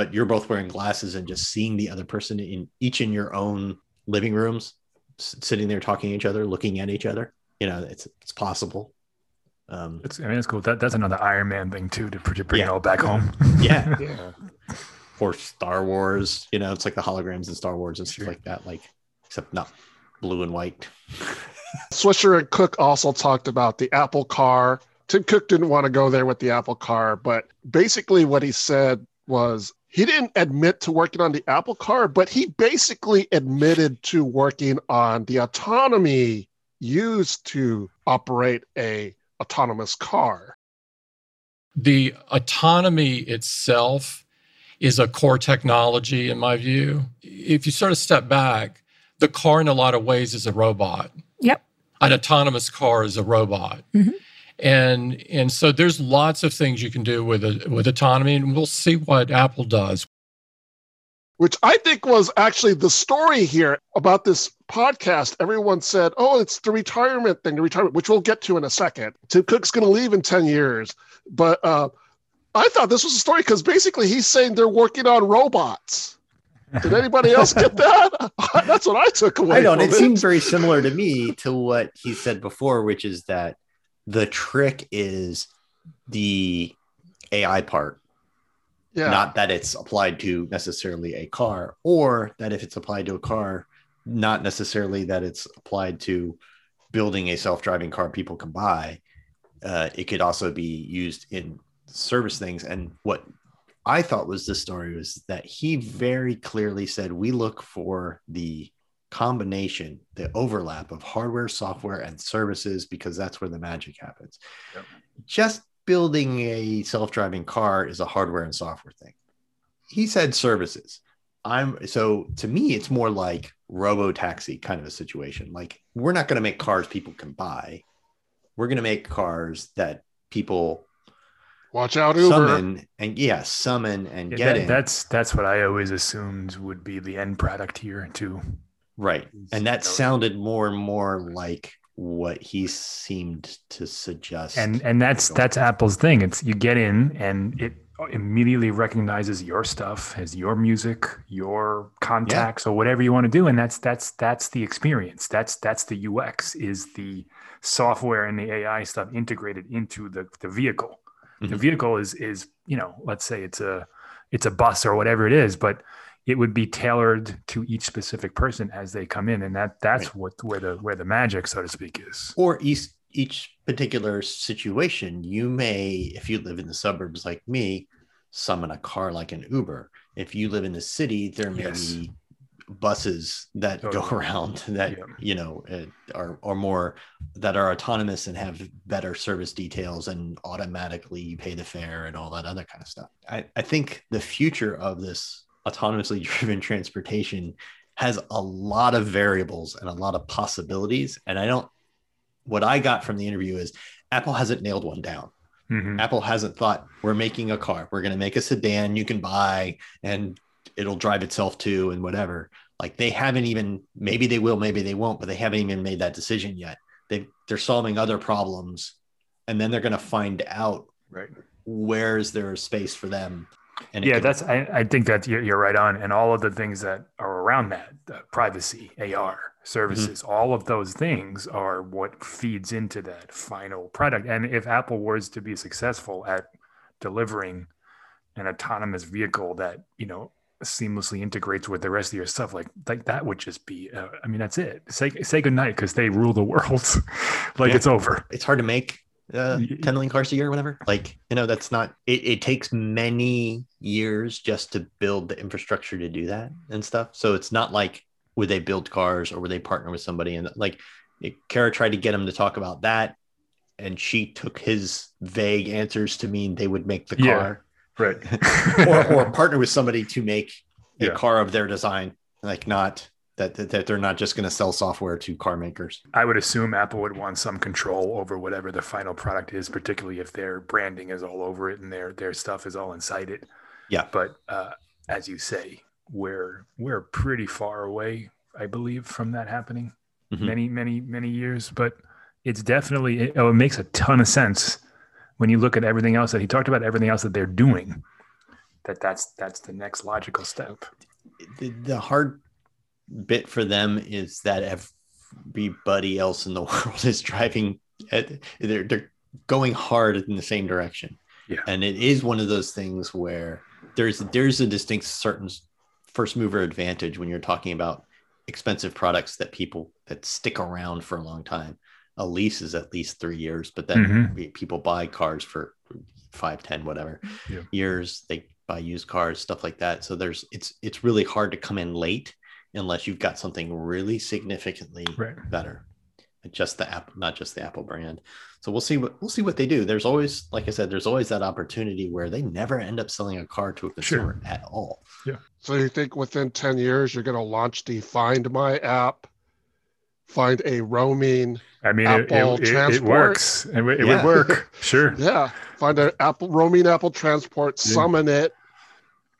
but you're both wearing glasses and just seeing the other person in each in your own living rooms, sitting there talking to each other, looking at each other. You know, it's, it's possible. Um, It's, I mean, it's cool. That, that's another Iron Man thing too to br- to bring Yeah. it all back home. yeah. Yeah. or Star Wars. You know, it's like the holograms in Star Wars and stuff Sure. like that. Like, except not blue and white. Swisher and Cook also talked about the Apple car. Tim Cook didn't want to go there with the Apple car, but basically what he said was he didn't admit to working on the Apple car, but he basically admitted to working on the autonomy used to operate a autonomous car. The autonomy itself is a core technology, in my view. If you sort of step back, the car, in a lot of ways, is a robot. Yep. An autonomous car is a robot. Mhm. And, and so there's lots of things you can do with, a, with autonomy, and we'll see what Apple does. which I think was actually the story here about this podcast. Everyone said, oh, it's the retirement thing, the retirement, which we'll get to in a second. Tim Cook's going to leave in 10 years. But uh, I thought this was a story because basically he's saying they're working on robots. Did anybody else get that? That's what I took away. I don't. from It seems very similar to me to what he said before, which is that the trick is the AI part, yeah. not that it's applied to necessarily a car, or that if it's applied to a car, not necessarily that it's applied to building a self-driving car people can buy. Uh, it could also be used in service things. And what I thought was the story was that he very clearly said we look for the combination, the overlap of hardware, software, and services because that's where the magic happens. Yep. Just building a self-driving car is a hardware and software thing. He said services. I'm so to me, it's more like robo taxi kind of a situation. Like we're not going to make cars people can buy. We're going to make cars that people Watch out, Uber. summon and yeah, summon and Yeah, get that- in. that's that's what I always assumed would be the end product here too. Right. And that That sounded more and more like what he seemed to suggest. and and that's that's apple's thing it's you get in and it immediately recognizes your stuff as your music your contacts or whatever you want to do and that's that's that's the experience that's that's the ux is the software and the ai stuff integrated into the the vehicle the Mhm. vehicle is is you know let's say it's a it's a bus or whatever it is but it would be tailored to each specific person as they come in and that that's Right. what where the where the magic so to speak is or each each particular situation you may if you live in the suburbs like me summon a car like an uber if you live in the city there may Yes. be buses that go around that Yeah. you know uh, are are more that are autonomous and have better service details and automatically you pay the fare and all that other kind of stuff i, I think the future of this autonomously driven transportation has a lot of variables and a lot of possibilities and i don't what I got from the interview is Apple hasn't nailed one down. Mhm. Apple hasn't thought we're making a car, we're going to make a sedan you can buy and it'll drive itself too and whatever. Like they haven't even maybe they will, maybe they won't, but they haven't even made that decision yet. They they're solving other problems and then they're going to find out right where is there a space for them. And yeah that's I, I think that you're, you're right on. And all of the things that are around that uh, privacy ar services all of those things are what feeds into that final product. And if apple was to be successful at delivering an autonomous vehicle that you know seamlessly integrates with the rest of your stuff like like that would just be uh, i mean that's it. Say say goodnight because they rule the world. Like Yeah. it's over. It's hard to make uh, Y- 10 million cars a year or whatever. Like, you know, that's not, it, it takes many years just to build the infrastructure to do that and stuff. So it's not like, would they build cars or would they partner with somebody? And like, Kara tried to get him to talk about that. And she took his vague answers to mean they would make the Yeah. car right or, or partner with somebody to make a Yeah. car of their design. Like, not that, that, they're not just going to sell software to car makers. I would assume Apple would want some control over whatever the final product is, particularly if their branding is all over it and their their stuff is all inside it. Yeah. But uh, as you say, we're we're pretty far away, I believe, from that happening. Mhm. Many, many, many years. But it's definitely it, oh, it makes a ton of sense when you look at everything else that he talked about, everything else that they're doing. That that's that's the next logical step. the, the hard bit for them is that everybody else in the world is driving at, they're, they're going hard in the same direction Yeah. and it is one of those things where there's there's a distinct certain first mover advantage when you're talking about expensive products that people that stick around for a long time a lease is at least three years but then Mhm. people buy cars for five ten whatever Yeah. years they buy used cars stuff like that so there's it's it's really hard to come in late unless you've got something really significantly Right. better just the app not just the apple brand so we'll see what we'll see what they do there's always like i said there's always that opportunity where they never end up selling a car to a Sure. consumer at all Yeah. So you think within 10 years you're going to launch the Find My app, find a roaming, I mean, Apple it, it, it works. It, would- it Yeah. would work. Sure. yeah, find an Apple roaming Apple transport, Yeah. summon it,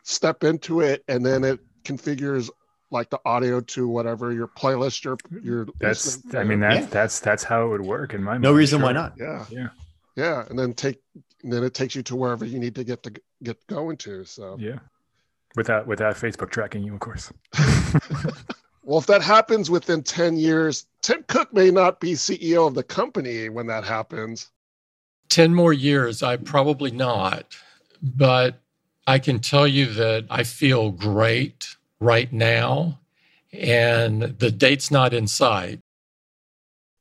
step into it, and then it configures like the audio to whatever your playlist you're mm-hmm. you're That's. I mean, that's Yeah. that's that's how it would work in my mind. no reason why not yeah Yeah. yeah and then take and then it takes you to wherever you need to get to get going to so Yeah. Without without Facebook tracking you, of course. well if that happens within 10 years tim cook may not be ceo of the company when that happens 10 more years, I probably not. But I can tell you that I feel great right now, and the date's not in sight.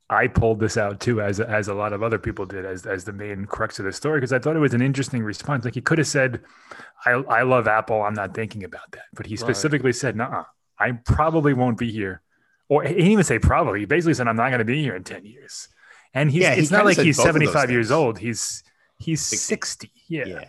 I pulled this out too, as as a lot of other people did, as as the main crux of the story, because I thought it was an interesting response. Like he could have said, "I I love Apple. I'm not thinking about that," but he Right. specifically said, "Nah, I probably won't be here." Or he didn't even say probably. He basically said, "I'm not going to be here in ten years." And he's Yeah, he it's not like he's both of those 75 years old. He's he's 60. 60. Yeah. yeah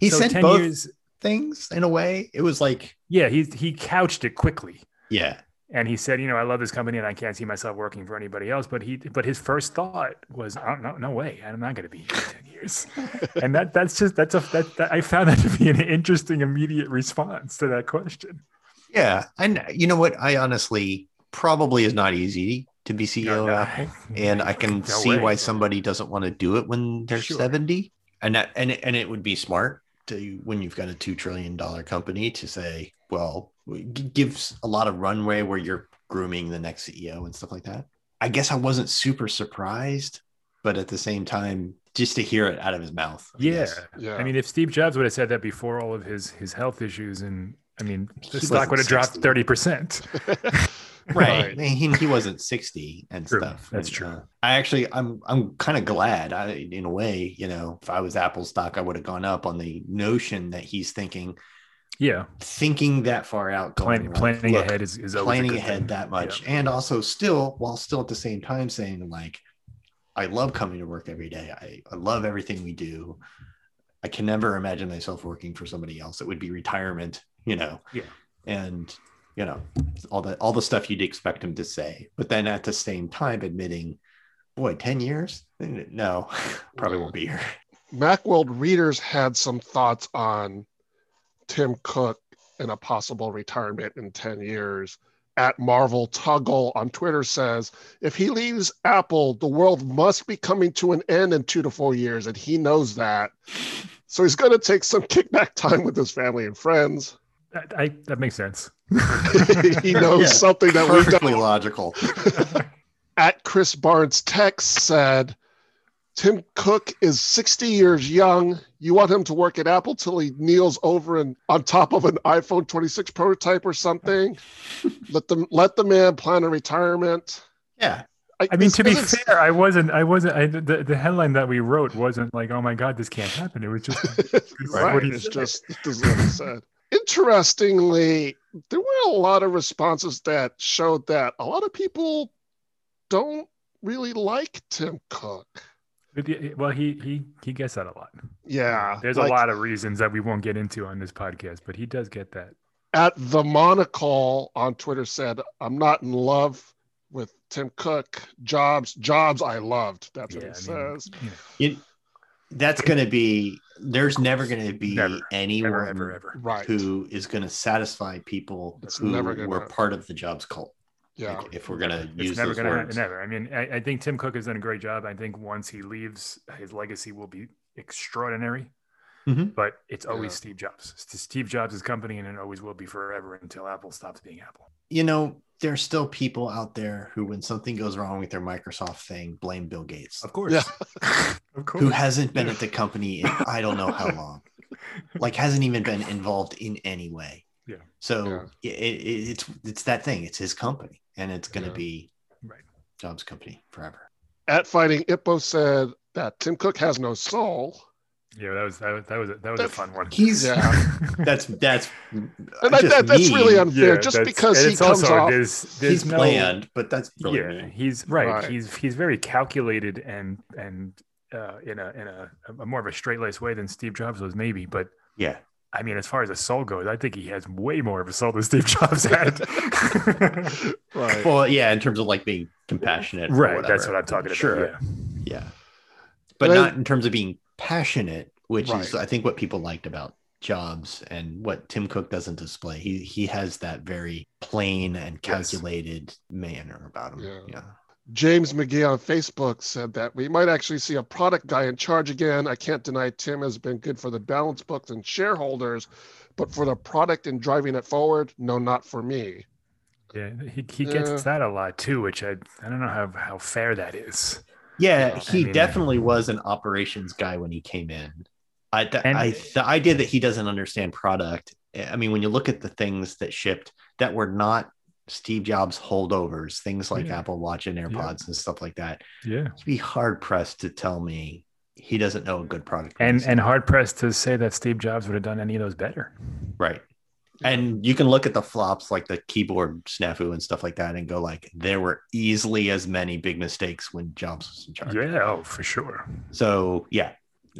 he So said 10 both years. Things in a way it was like Yeah, he he couched it quickly. yeah and he said, you know, I love this company and I can't see myself working for anybody else. But he, but his first thought was, oh, no, no way, I'm not going to be here in ten years. and that that's just that's a that, that I found that to be an interesting immediate response to that question. yeah and you know what i honestly probably is not easy to be ceo of apple and I can No see way. why somebody doesn't want to do it when they're Sure. 70 and that and and it would be smart to when you've got a 2 trillion dollar company to say well gives a lot of runway where you're grooming the next CEO and stuff like that I guess I wasn't super surprised but at the same time just to hear it out of his mouth I Yeah. guess. yeah I mean, if Steve Jobs would have said that before all of his his health issues, and I mean, the He stock would have dropped thirty percent. right. I mean, he, he wasn't 60 and True. stuff. That's And, true. uh, I actually, I'm, I'm kind of glad I, in a way, you know, if I was Apple stock, I would have gone up on the notion that he's thinking, Yeah, thinking that far out, going, planning like, planning look, ahead is, is a planning ahead thing. that much. And also still, while still at the same time saying like, I love coming to work every day. I, I love everything we do. I can never imagine myself working for somebody else. It would be retirement, you know? Yeah. And, you know, all the, all the stuff you'd expect him to say, but then at the same time admitting, boy, 10 years? No, probably won't be here. Macworld readers had some thoughts on Tim Cook and a possible retirement in 10 years. At Marvel Tuggle on Twitter says, if he leaves Apple, the world must be coming to an end in two to four years, and he knows that. So he's going to take some kickback time with his family and friends. That, I, that makes sense. he knows Yeah, something that we Perfectly don't. logical. At Chris Barnes text said, Tim Cook is 60 years young. You want him to work at Apple till he kneels over and on top of an iPhone 26 prototype or something. let them let the man plan a retirement. Yeah. I mean, to be fair, I wasn't. I wasn't. I, the, the headline that we wrote wasn't like, "Oh my God, this can't happen." It was just right, what he it's said. just this is what he said. Interestingly, there were a lot of responses that showed that a lot of people don't really like Tim Cook. Well, he he he gets that a lot. Yeah, There's like- a lot of reasons that we won't get into on this podcast, but he does get that. at the monocle on Twitter said, "I'm not in love with Tim Cook. Jobs, jobs I loved." That's what Yeah, it I mean, says. you know, You, that's going to be there's never going to be Never. anyone Ever, ever, ever. Right. who is going to satisfy people It's who never gonna- were part of the jobs cult. Yeah. Like, if we're going to use never those going to words. Never. I mean, I, I think Tim Cook has done a great job. I think once he leaves, his legacy will be extraordinary. Mhm. But it's always Yeah. Steve Jobs. It's Steve Jobs' is company, and it always will be forever until Apple stops being Apple. You know, there's still people out there who, when something goes wrong with their Microsoft thing, blame Bill Gates, Of course. Yeah. of course. who hasn't been at the company in I don't know how long, like hasn't even been involved in any way. Yeah. So It, it, it's it's that thing. It's his company, and it's going to Yeah. be Right. Jobs' company forever. At Fighting Ippo said that Tim Cook has no soul. Yeah, that was that was that was a, that was a fun one. He's Yeah. that's that's And that, just that, that's mean. really unfair Yeah, just because he comes also, off. There's, there's he's no, bland, but that's really yeah, mean. he's right. Right. He's he's very calculated and and uh, in a in a, a more of a straight laced way than Steve Jobs was, maybe. But Yeah. I mean, as far as a soul goes, I think he has way more of a soul than Steve Jobs had. right. Well, yeah, in terms of like being compassionate. or right. That's what I'm talking about. Sure. Yeah. Yeah. But And I- not in terms of being passionate, which is I think what people liked about Jobs and what Tim Cook doesn't display. He he has that very plain and Yes. calculated manner about him. Yeah. yeah. James McGee on Facebook said that we might actually see a product guy in charge again. I can't deny Tim has been good for the balance books and shareholders, but for the product and driving it forward, no, not for me. Yeah, he, he gets Yeah. that a lot too, which I I don't know how how fair that is. Yeah, I he mean- definitely was an operations guy when he came in. I, th- And- I the idea that he doesn't understand product. Eh, I mean, when you look at the things that shipped that were not Steve Jobs holdovers, things like Yeah. Apple Watch and AirPods and stuff like that, Yeah, you'd be hard pressed to tell me he doesn't know a good product. and and hard pressed to say that Steve Jobs would have done any of those better. right. And you can look at the flops like the keyboard snafu and stuff like that and go like there were easily as many big mistakes when Jobs was in charge. Yeah, oh for sure. So yeah.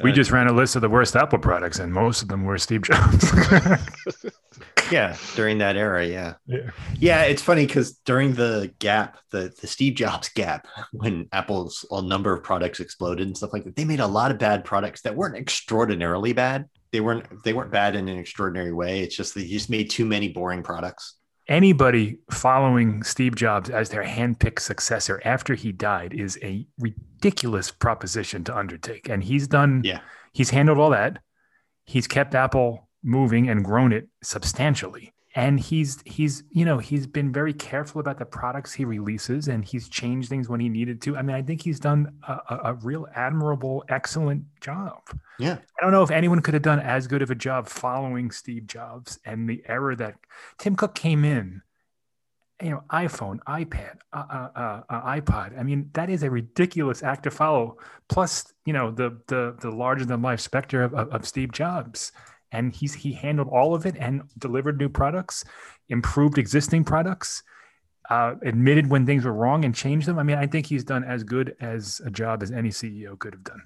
We Uh, just ran a list of the worst Apple products, and most of them were Steve Jobs. yeah during that era yeah yeah. yeah it's funny because during the gap the the steve jobs gap when apple's a number of products exploded and stuff like that they made a lot of bad products that weren't extraordinarily bad they weren't they weren't bad in an extraordinary way it's just they just made too many boring products Anybody following Steve Jobs as their handpicked successor after he died is a ridiculous proposition to undertake. And he's done, Yeah. he's handled all that. He's kept Apple moving and grown it substantially. And he's he's you know he's been very careful about the products he releases, and he's changed things when he needed to. I mean, I think he's done a, a, a real admirable, excellent job. yeah I don't know if anyone could have done as good of a job following Steve Jobs and the era that Tim Cook came in. You know, iPhone, iPad, uh, uh, uh, uh, iPod. I mean, that is a ridiculous act to follow. Plus, you know, the the the larger than life specter of, of, of Steve Jobs, and he's he handled all of it and delivered new products, improved existing products, uh, admitted when things were wrong and changed them. I mean, I think he's done as good as a job as any CEO could have done.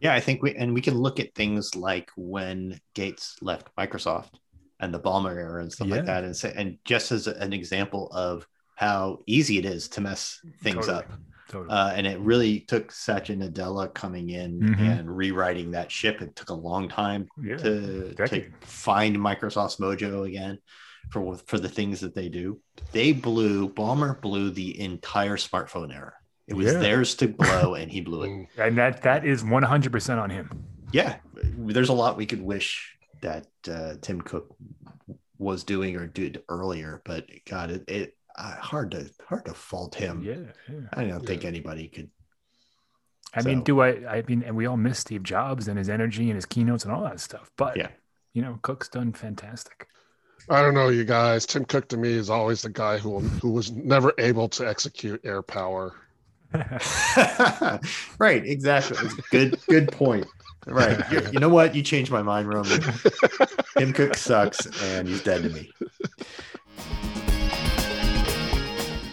yeah i think we and we can look at things like when gates left microsoft and the Ballmer era and stuff Yeah. like that and say and just as an example of how easy it is to mess things Totally. up Totally. Uh, and it really took Satya Nadella coming in Mhm. and rewriting that ship. It took a long time yeah. to, to find Microsoft's mojo again for for the things that they do. They blew Ballmer blew the entire smartphone era. It was Yeah. theirs to blow, and he blew it. Mm. and that that is 100% on him Yeah, there's a lot we could wish that uh, Tim Cook was doing or did earlier, but God, it, it uh, hard to hard to fault him. yeah, yeah. I don't think anybody could. i mean do i i mean and we all miss steve jobs and his energy and his keynotes and all that stuff but Yeah. you know cook's done fantastic I don't know, you guys. Tim Cook to me is always the guy who who was never able to execute AirPower. right, exactly. Good, good point. Right. You, you know what? You changed my mind, Roman. Tim Cook sucks, and he's dead to me.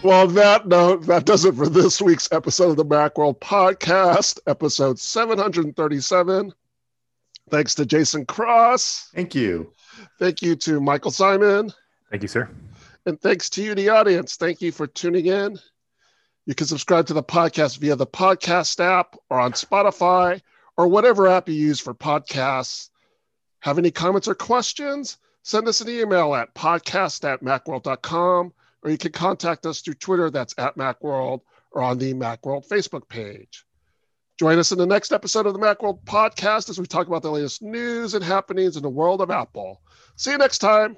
Well, on that note, that does it for this week's episode of the Macworld Podcast, episode 737. Thanks to Jason Cross. Thank you. Thank you to Michael Simon. thank you sir And thanks to you, the audience. Thank you for tuning in. You can subscribe to the podcast via the podcast app or on Spotify or whatever app you use for podcasts. Have any comments or questions? Send us an email at podcast at macworld.com, or you can contact us through Twitter, that's at Macworld, or on the Macworld Facebook page. Join us in the next episode of the Macworld podcast as we talk about the latest news and happenings in the world of Apple. See you next time.